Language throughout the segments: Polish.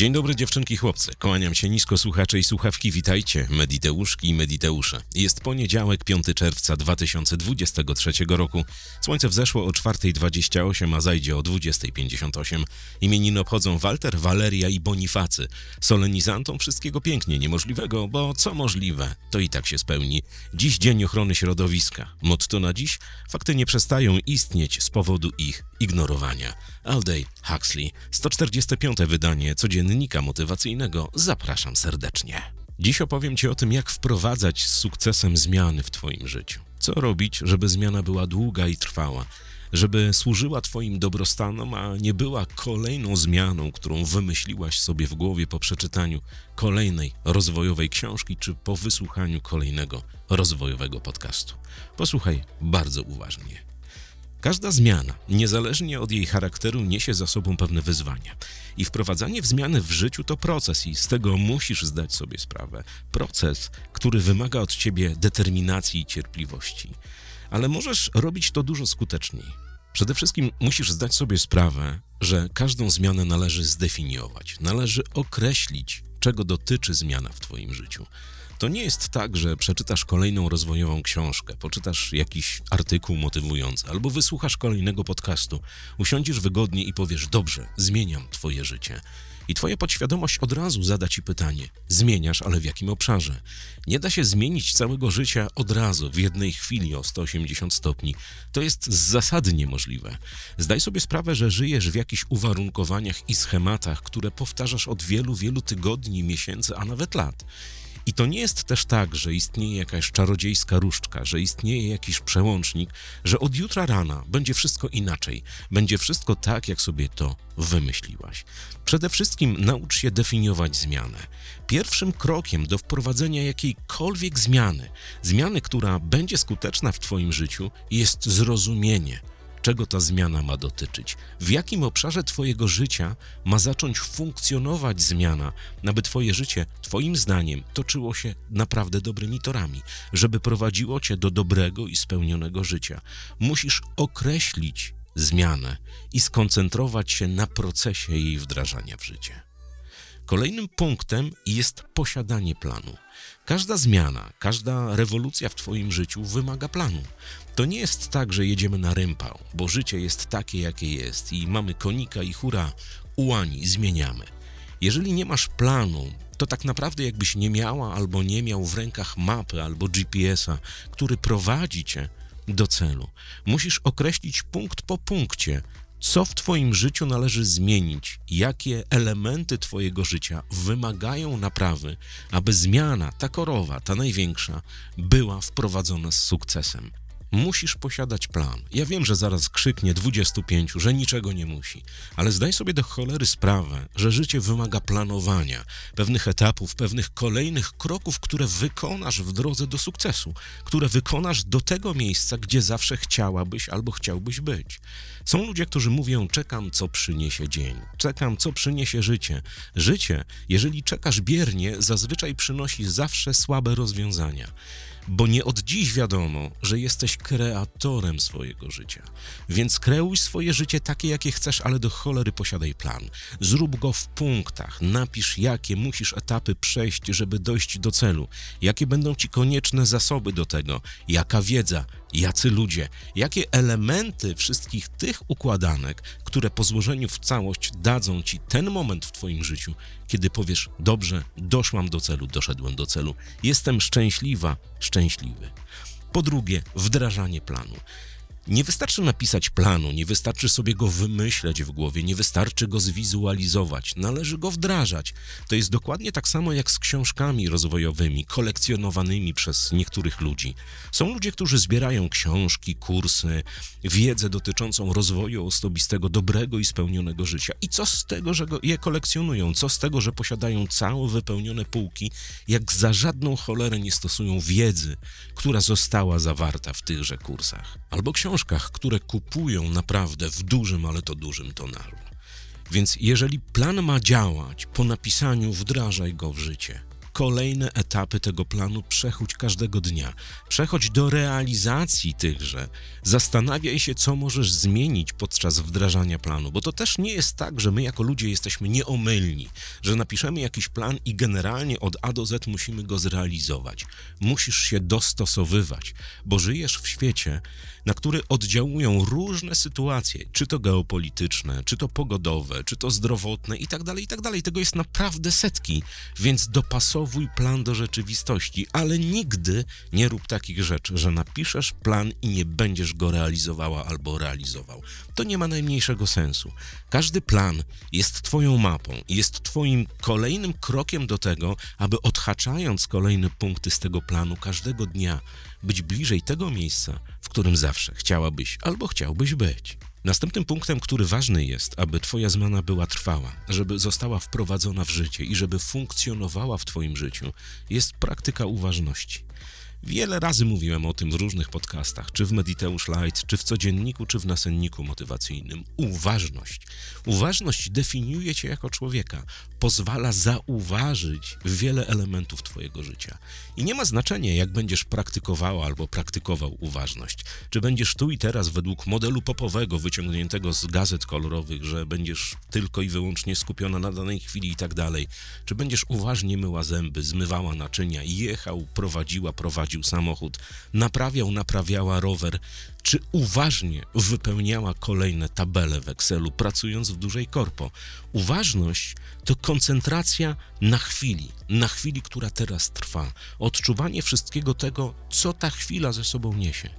Dzień dobry dziewczynki chłopcy. Kłaniam się nisko słuchacze i słuchawki. Witajcie, Mediteuszki i Mediteusze. Jest poniedziałek, 5 czerwca 2023 roku. Słońce wzeszło o 4.28, a zajdzie o 20.58. Imieniny obchodzą Walter, Waleria i Bonifacy. Solenizantom wszystkiego pięknie niemożliwego, bo co możliwe, to i tak się spełni. Dziś Dzień Ochrony Środowiska. Motto na dziś? Fakty nie przestają istnieć z powodu ich ignorowania. Aldej Huxley, 145. wydanie codziennika motywacyjnego. Zapraszam serdecznie. Dziś opowiem Ci o tym, jak wprowadzać z sukcesem zmiany w Twoim życiu. Co robić, żeby zmiana była długa i trwała, żeby służyła Twoim dobrostanom, a nie była kolejną zmianą, którą wymyśliłaś sobie w głowie po przeczytaniu kolejnej rozwojowej książki czy po wysłuchaniu kolejnego rozwojowego podcastu. Posłuchaj bardzo uważnie. Każda zmiana, niezależnie od jej charakteru, niesie za sobą pewne wyzwania. I wprowadzanie w zmiany w życiu to proces, i z tego musisz zdać sobie sprawę. Proces, który wymaga od ciebie determinacji i cierpliwości. Ale możesz robić to dużo skuteczniej. Przede wszystkim musisz zdać sobie sprawę, że każdą zmianę należy zdefiniować, należy określić, czego dotyczy zmiana w Twoim życiu. To nie jest tak, że przeczytasz kolejną rozwojową książkę, poczytasz jakiś artykuł motywujący albo wysłuchasz kolejnego podcastu, usiądziesz wygodnie i powiesz: Dobrze, zmieniam Twoje życie. I Twoja podświadomość od razu zada Ci pytanie: zmieniasz, ale w jakim obszarze? Nie da się zmienić całego życia od razu, w jednej chwili o 180 stopni. To jest z zasady niemożliwe. Zdaj sobie sprawę, że żyjesz w jakichś uwarunkowaniach i schematach, które powtarzasz od wielu, wielu tygodni, miesięcy, a nawet lat. I to nie jest też tak, że istnieje jakaś czarodziejska różdżka, że istnieje jakiś przełącznik, że od jutra rana będzie wszystko inaczej, będzie wszystko tak, jak sobie to wymyśliłaś. Przede wszystkim naucz się definiować zmianę. Pierwszym krokiem do wprowadzenia jakiejkolwiek zmiany, zmiany, która będzie skuteczna w Twoim życiu, jest zrozumienie czego ta zmiana ma dotyczyć, w jakim obszarze Twojego życia ma zacząć funkcjonować zmiana, aby Twoje życie, Twoim zdaniem, toczyło się naprawdę dobrymi torami, żeby prowadziło Cię do dobrego i spełnionego życia. Musisz określić zmianę i skoncentrować się na procesie jej wdrażania w życie. Kolejnym punktem jest posiadanie planu. Każda zmiana, każda rewolucja w Twoim życiu wymaga planu. To nie jest tak, że jedziemy na rympał, bo życie jest takie, jakie jest i mamy konika i hura, ułani, zmieniamy. Jeżeli nie masz planu, to tak naprawdę jakbyś nie miała albo nie miał w rękach mapy albo GPS-a, który prowadzi cię do celu. Musisz określić punkt po punkcie, co w Twoim życiu należy zmienić, jakie elementy Twojego życia wymagają naprawy, aby zmiana, ta korowa, ta największa, była wprowadzona z sukcesem. Musisz posiadać plan. Ja wiem, że zaraz krzyknie 25, że niczego nie musi, ale zdaj sobie do cholery sprawę, że życie wymaga planowania, pewnych etapów, pewnych kolejnych kroków, które wykonasz w drodze do sukcesu, które wykonasz do tego miejsca, gdzie zawsze chciałabyś albo chciałbyś być. Są ludzie, którzy mówią: Czekam, co przyniesie dzień, czekam, co przyniesie życie. Życie, jeżeli czekasz biernie, zazwyczaj przynosi zawsze słabe rozwiązania bo nie od dziś wiadomo, że jesteś kreatorem swojego życia. Więc kreuj swoje życie takie, jakie chcesz, ale do cholery posiadaj plan. Zrób go w punktach, napisz, jakie musisz etapy przejść, żeby dojść do celu, jakie będą ci konieczne zasoby do tego, jaka wiedza, jacy ludzie, jakie elementy wszystkich tych układanek, które po złożeniu w całość dadzą ci ten moment w Twoim życiu, kiedy powiesz: Dobrze, doszłam do celu, doszedłem do celu, jestem szczęśliwa, szczęśliwy. Po drugie, wdrażanie planu. Nie wystarczy napisać planu, nie wystarczy sobie go wymyśleć w głowie, nie wystarczy go zwizualizować, należy go wdrażać. To jest dokładnie tak samo jak z książkami rozwojowymi, kolekcjonowanymi przez niektórych ludzi. Są ludzie, którzy zbierają książki, kursy, wiedzę dotyczącą rozwoju osobistego, dobrego i spełnionego życia. I co z tego, że je kolekcjonują? Co z tego, że posiadają całe wypełnione półki, jak za żadną cholerę nie stosują wiedzy, która została zawarta w tychże kursach? Albo książki książkach, które kupują naprawdę w dużym, ale to dużym tonaru. Więc jeżeli plan ma działać, po napisaniu wdrażaj go w życie. kolejne etapy tego planu przechodź każdego dnia. Przechodź do realizacji tychże. Zastanawiaj się, co możesz zmienić podczas wdrażania planu, bo to też nie jest tak, że my jako ludzie jesteśmy nieomylni, że napiszemy jakiś plan i generalnie od A do Z musimy go zrealizować. Musisz się dostosowywać, bo żyjesz w świecie, na który oddziałują różne sytuacje, czy to geopolityczne, czy to pogodowe, czy to zdrowotne i tak dalej, i tak. Tego jest naprawdę setki, więc dopasowuj plan do rzeczywistości, ale nigdy nie rób takich rzeczy, że napiszesz plan i nie będziesz go realizowała albo realizował. To nie ma najmniejszego sensu. Każdy plan jest Twoją mapą, jest Twoim kolejnym krokiem do tego, aby odhaczając kolejne punkty z tego planu każdego dnia, być bliżej tego miejsca, w którym zawsze chciałabyś albo chciałbyś być. Następnym punktem, który ważny jest, aby Twoja zmiana była trwała, żeby została wprowadzona w życie i żeby funkcjonowała w Twoim życiu, jest praktyka uważności. Wiele razy mówiłem o tym w różnych podcastach, czy w Mediteusz Light, czy w codzienniku, czy w nasenniku motywacyjnym. Uważność. Uważność definiuje cię jako człowieka, pozwala zauważyć wiele elementów twojego życia. I nie ma znaczenia, jak będziesz praktykowała albo praktykował uważność. Czy będziesz tu i teraz według modelu popowego wyciągniętego z gazet kolorowych, że będziesz tylko i wyłącznie skupiona na danej chwili i tak dalej. Czy będziesz uważnie myła zęby, zmywała naczynia, jechał, prowadziła, prowadził samochód, naprawiał, naprawiała rower, czy uważnie wypełniała kolejne tabele w Excelu, pracując w dużej korpo. Uważność to koncentracja na chwili, na chwili, która teraz trwa, odczuwanie wszystkiego tego, co ta chwila ze sobą niesie.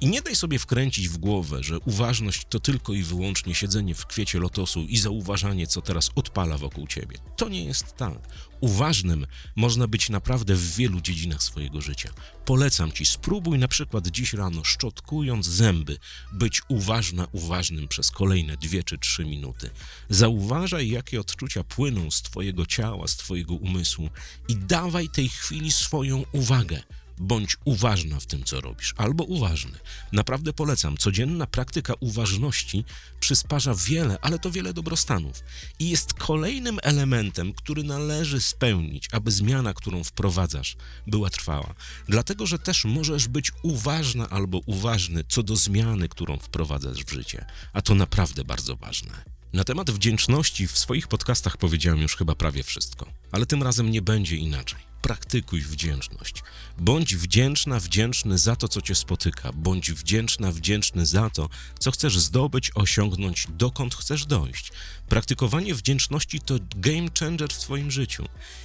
I nie daj sobie wkręcić w głowę, że uważność to tylko i wyłącznie siedzenie w kwiecie lotosu i zauważanie, co teraz odpala wokół ciebie. To nie jest tak. Uważnym można być naprawdę w wielu dziedzinach swojego życia. Polecam ci, spróbuj na przykład dziś rano, szczotkując zęby, być uważna, uważnym przez kolejne dwie czy trzy minuty. Zauważaj, jakie odczucia płyną z twojego ciała, z twojego umysłu i dawaj tej chwili swoją uwagę. Bądź uważna w tym, co robisz, albo uważny. Naprawdę polecam. Codzienna praktyka uważności przysparza wiele, ale to wiele dobrostanów. I jest kolejnym elementem, który należy spełnić, aby zmiana, którą wprowadzasz, była trwała. Dlatego, że też możesz być uważna albo uważny co do zmiany, którą wprowadzasz w życie. A to naprawdę bardzo ważne. Na temat wdzięczności w swoich podcastach powiedziałem już chyba prawie wszystko, ale tym razem nie będzie inaczej praktykuj wdzięczność. Bądź wdzięczna, wdzięczny za to, co cię spotyka. Bądź wdzięczna, wdzięczny za to, co chcesz zdobyć, osiągnąć, dokąd chcesz dojść. Praktykowanie wdzięczności to game changer w twoim życiu.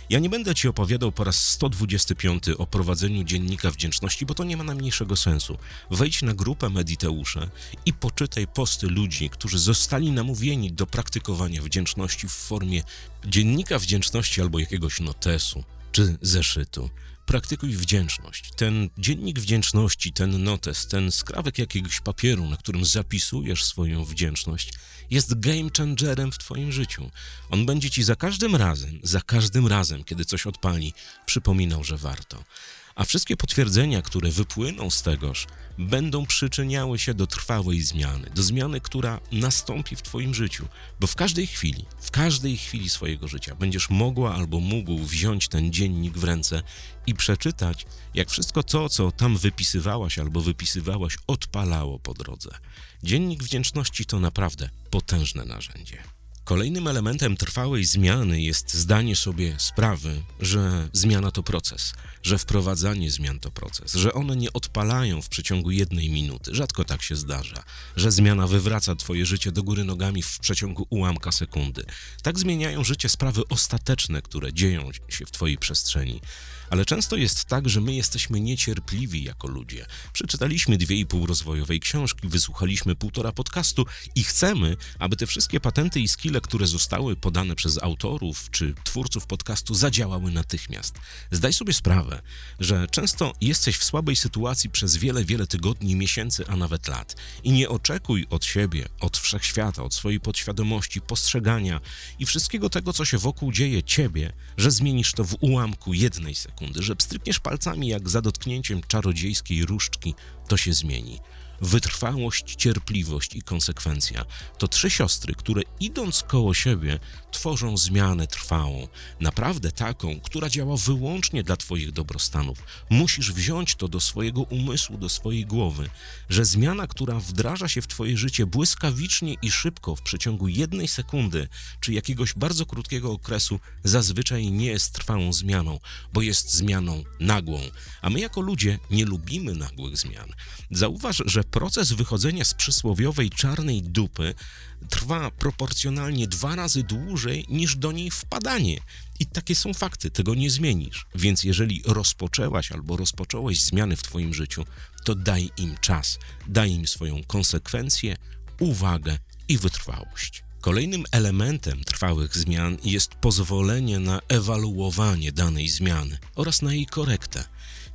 Ja nie będę ci opowiadał po raz 125 o prowadzeniu dziennika wdzięczności, bo to nie ma najmniejszego sensu. Wejdź na grupę Mediteusze i poczytaj posty ludzi, którzy zostali namówieni do praktykowania wdzięczności w formie dziennika wdzięczności albo jakiegoś notesu czy zeszytu. Praktykuj wdzięczność. Ten dziennik wdzięczności, ten notes, ten skrawek jakiegoś papieru, na którym zapisujesz swoją wdzięczność, jest game changerem w Twoim życiu. On będzie Ci za każdym razem, za każdym razem, kiedy coś odpali, przypominał, że warto a wszystkie potwierdzenia, które wypłyną z tegoż, będą przyczyniały się do trwałej zmiany, do zmiany, która nastąpi w Twoim życiu, bo w każdej chwili, w każdej chwili swojego życia będziesz mogła albo mógł wziąć ten dziennik w ręce i przeczytać, jak wszystko to, co tam wypisywałaś albo wypisywałaś, odpalało po drodze. Dziennik wdzięczności to naprawdę potężne narzędzie. Kolejnym elementem trwałej zmiany jest zdanie sobie sprawy, że zmiana to proces, że wprowadzanie zmian to proces, że one nie odpalają w przeciągu jednej minuty, rzadko tak się zdarza, że zmiana wywraca Twoje życie do góry nogami w przeciągu ułamka sekundy. Tak zmieniają życie sprawy ostateczne, które dzieją się w Twojej przestrzeni. Ale często jest tak, że my jesteśmy niecierpliwi jako ludzie. Przeczytaliśmy dwie i pół rozwojowej książki, wysłuchaliśmy półtora podcastu i chcemy, aby te wszystkie patenty i skille, które zostały podane przez autorów czy twórców podcastu, zadziałały natychmiast. Zdaj sobie sprawę, że często jesteś w słabej sytuacji przez wiele, wiele tygodni, miesięcy, a nawet lat. I nie oczekuj od siebie, od wszechświata, od swojej podświadomości, postrzegania i wszystkiego tego, co się wokół dzieje ciebie, że zmienisz to w ułamku jednej sekundy sekundy, że pstrykniesz palcami jak za dotknięciem czarodziejskiej różdżki, to się zmieni. Wytrwałość, cierpliwość i konsekwencja. To trzy siostry, które idąc koło siebie, tworzą zmianę trwałą. Naprawdę taką, która działa wyłącznie dla Twoich dobrostanów. Musisz wziąć to do swojego umysłu, do swojej głowy, że zmiana, która wdraża się w Twoje życie błyskawicznie i szybko w przeciągu jednej sekundy, czy jakiegoś bardzo krótkiego okresu, zazwyczaj nie jest trwałą zmianą, bo jest zmianą nagłą. A my jako ludzie nie lubimy nagłych zmian. Zauważ, że proces wychodzenia z przysłowiowej czarnej dupy trwa proporcjonalnie dwa razy dłużej niż do niej wpadanie. I takie są fakty, tego nie zmienisz. Więc jeżeli rozpoczęłaś albo rozpocząłeś zmiany w Twoim życiu, to daj im czas, daj im swoją konsekwencję, uwagę i wytrwałość. Kolejnym elementem trwałych zmian jest pozwolenie na ewaluowanie danej zmiany oraz na jej korektę.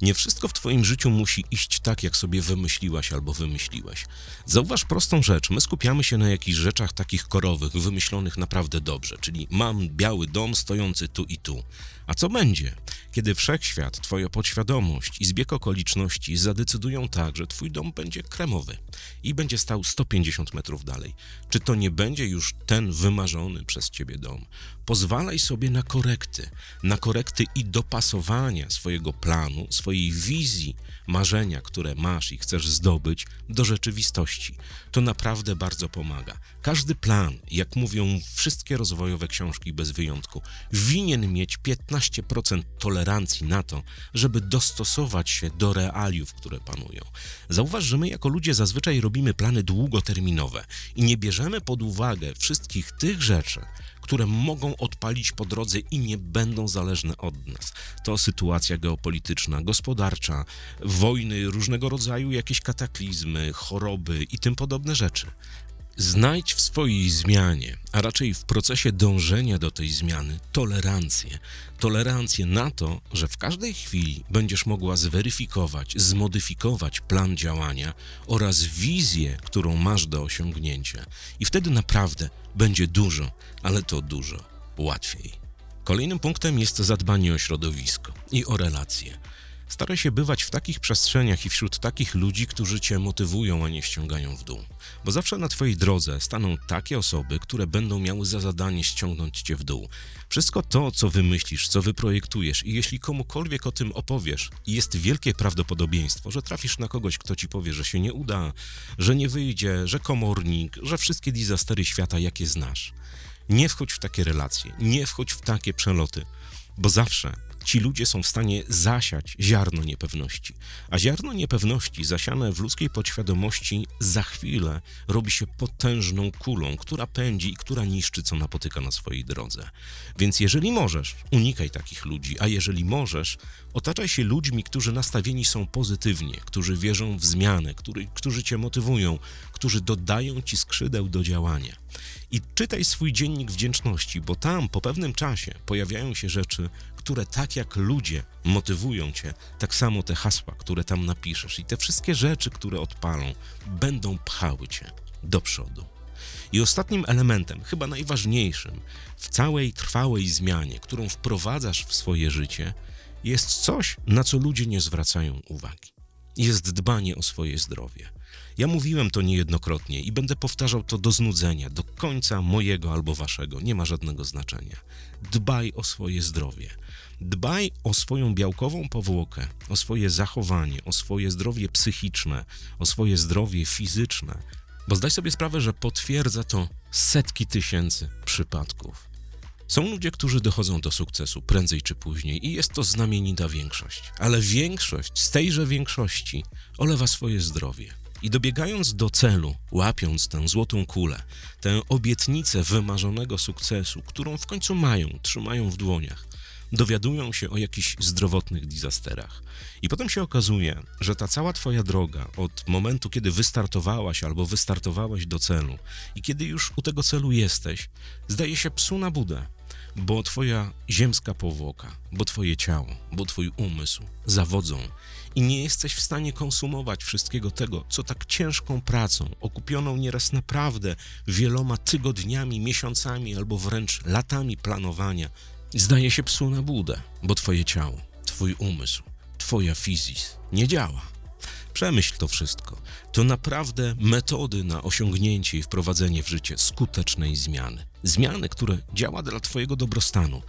Nie wszystko w Twoim życiu musi iść tak, jak sobie wymyśliłaś albo wymyśliłeś. Zauważ prostą rzecz. My skupiamy się na jakichś rzeczach takich korowych, wymyślonych naprawdę dobrze, czyli mam biały dom stojący tu i tu. A co będzie, kiedy wszechświat, Twoja podświadomość i zbieg okoliczności zadecydują tak, że Twój dom będzie kremowy i będzie stał 150 metrów dalej? Czy to nie będzie już ten wymarzony przez Ciebie dom? Pozwalaj sobie na korekty, na korekty i dopasowania swojego planu, swojej wizji, marzenia, które masz i chcesz zdobyć, do rzeczywistości. To naprawdę bardzo pomaga. Każdy plan, jak mówią wszystkie rozwojowe książki bez wyjątku, winien mieć 15% tolerancji na to, żeby dostosować się do realiów, które panują. Zauważ, że my jako ludzie zazwyczaj robimy plany długoterminowe i nie bierzemy pod uwagę wszystkich tych rzeczy, które mogą odpalić po drodze i nie będą zależne od nas. To sytuacja geopolityczna, gospodarcza, wojny, różnego rodzaju jakieś kataklizmy, choroby i tym podobne rzeczy. Znajdź w swojej zmianie, a raczej w procesie dążenia do tej zmiany, tolerancję. Tolerancję na to, że w każdej chwili będziesz mogła zweryfikować, zmodyfikować plan działania oraz wizję, którą masz do osiągnięcia. I wtedy naprawdę będzie dużo, ale to dużo łatwiej. Kolejnym punktem jest zadbanie o środowisko i o relacje. Staraj się bywać w takich przestrzeniach i wśród takich ludzi, którzy cię motywują, a nie ściągają w dół. Bo zawsze na twojej drodze staną takie osoby, które będą miały za zadanie ściągnąć cię w dół. Wszystko to, co wymyślisz, co wyprojektujesz i jeśli komukolwiek o tym opowiesz, jest wielkie prawdopodobieństwo, że trafisz na kogoś, kto ci powie, że się nie uda, że nie wyjdzie, że komornik, że wszystkie disastery świata, jakie znasz. Nie wchodź w takie relacje, nie wchodź w takie przeloty, bo zawsze ci ludzie są w stanie zasiać ziarno niepewności. A ziarno niepewności zasiane w ludzkiej podświadomości za chwilę robi się potężną kulą, która pędzi i która niszczy, co napotyka na swojej drodze. Więc jeżeli możesz, unikaj takich ludzi, a jeżeli możesz, otaczaj się ludźmi, którzy nastawieni są pozytywnie, którzy wierzą w zmianę, który, którzy cię motywują, którzy dodają ci skrzydeł do działania. I czytaj swój dziennik wdzięczności, bo tam po pewnym czasie pojawiają się rzeczy, które tak jak ludzie motywują cię, tak samo te hasła, które tam napiszesz i te wszystkie rzeczy, które odpalą, będą pchały cię do przodu. I ostatnim elementem, chyba najważniejszym w całej trwałej zmianie, którą wprowadzasz w swoje życie, jest coś, na co ludzie nie zwracają uwagi. Jest dbanie o swoje zdrowie. Ja mówiłem to niejednokrotnie i będę powtarzał to do znudzenia, do końca mojego albo waszego, nie ma żadnego znaczenia. Dbaj o swoje zdrowie. Dbaj o swoją białkową powłokę, o swoje zachowanie, o swoje zdrowie psychiczne, o swoje zdrowie fizyczne, bo zdaj sobie sprawę, że potwierdza to setki tysięcy przypadków. Są ludzie, którzy dochodzą do sukcesu prędzej czy później i jest to znamienita większość, ale większość z tejże większości olewa swoje zdrowie. I dobiegając do celu, łapiąc tę złotą kulę, tę obietnicę wymarzonego sukcesu, którą w końcu mają, trzymają w dłoniach, dowiadują się o jakichś zdrowotnych disasterach. I potem się okazuje, że ta cała Twoja droga, od momentu, kiedy wystartowałaś albo wystartowałeś do celu i kiedy już u tego celu jesteś, zdaje się psu na budę, bo Twoja ziemska powłoka, bo Twoje ciało, bo Twój umysł zawodzą i nie jesteś w stanie konsumować wszystkiego tego, co tak ciężką pracą, okupioną nieraz naprawdę wieloma tygodniami, miesiącami albo wręcz latami planowania, zdaje się psu na budę, bo Twoje ciało, Twój umysł, Twoja fizis nie działa. Przemyśl to wszystko. To naprawdę metody na osiągnięcie i wprowadzenie w życie skutecznej zmiany. Zmiany, które działa dla Twojego dobrostanu.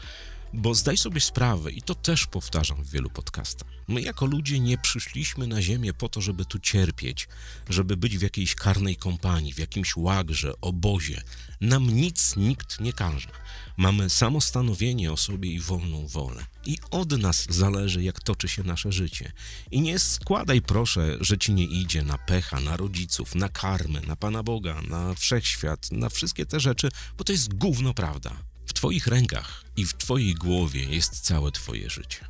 Bo zdaj sobie sprawę, i to też powtarzam w wielu podcastach, my jako ludzie nie przyszliśmy na Ziemię po to, żeby tu cierpieć, żeby być w jakiejś karnej kompanii, w jakimś łagrze, obozie. Nam nic nikt nie każe. Mamy samostanowienie o sobie i wolną wolę. I od nas zależy, jak toczy się nasze życie. I nie składaj proszę, że ci nie idzie na pecha, na rodziców, na karmę, na Pana Boga, na wszechświat, na wszystkie te rzeczy, bo to jest gówno prawda. Twoich rękach i w Twojej głowie jest całe Twoje życie.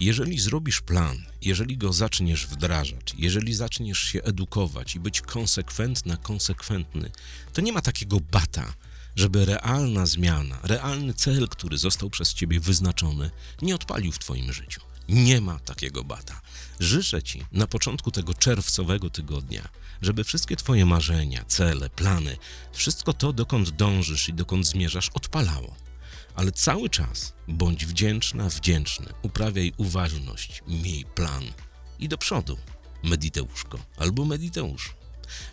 Jeżeli zrobisz plan, jeżeli go zaczniesz wdrażać, jeżeli zaczniesz się edukować i być konsekwentna, konsekwentny, to nie ma takiego bata, żeby realna zmiana, realny cel, który został przez Ciebie wyznaczony, nie odpalił w Twoim życiu. Nie ma takiego bata. Życzę Ci na początku tego czerwcowego tygodnia, żeby wszystkie Twoje marzenia, cele, plany, wszystko to, dokąd dążysz i dokąd zmierzasz, odpalało. Ale cały czas bądź wdzięczna, wdzięczny, uprawiaj uważność, miej plan i do przodu. Mediteuszko albo Mediteusz.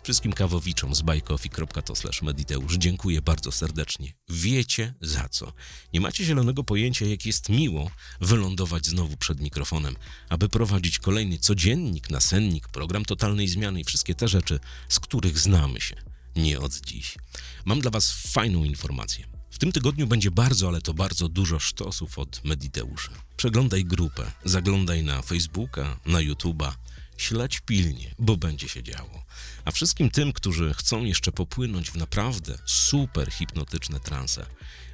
Wszystkim kawowiczom z bajkofi.to mediteusz dziękuję bardzo serdecznie. Wiecie za co. Nie macie zielonego pojęcia, jak jest miło wylądować znowu przed mikrofonem, aby prowadzić kolejny codziennik, nasennik, program totalnej zmiany i wszystkie te rzeczy, z których znamy się. Nie od dziś. Mam dla Was fajną informację. W tym tygodniu będzie bardzo, ale to bardzo dużo sztosów od Mediteusza. Przeglądaj grupę, zaglądaj na Facebooka, na YouTube'a, śledź pilnie, bo będzie się działo. A wszystkim tym, którzy chcą jeszcze popłynąć w naprawdę super hipnotyczne transe,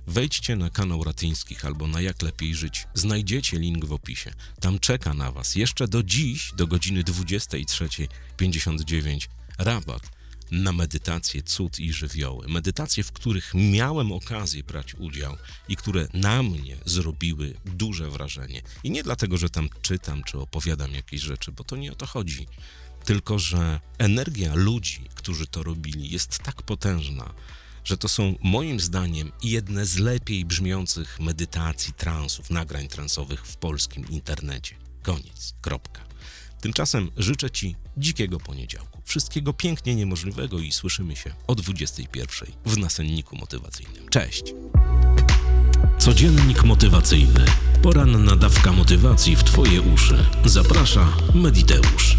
wejdźcie na kanał Ratyńskich albo na Jak Lepiej Żyć. Znajdziecie link w opisie. Tam czeka na Was jeszcze do dziś, do godziny 23.59 rabat na medytacje cud i żywioły. Medytacje, w których miałem okazję brać udział i które na mnie zrobiły duże wrażenie. I nie dlatego, że tam czytam czy opowiadam jakieś rzeczy, bo to nie o to chodzi. Tylko, że energia ludzi, którzy to robili, jest tak potężna, że to są moim zdaniem jedne z lepiej brzmiących medytacji, transów, nagrań transowych w polskim internecie. Koniec. Kropka. Tymczasem życzę Ci dzikiego poniedziałku. Wszystkiego pięknie niemożliwego i słyszymy się o 21 w nasenniku motywacyjnym. Cześć! Codziennik motywacyjny. Poranna dawka motywacji w Twoje uszy. Zaprasza Mediteusz.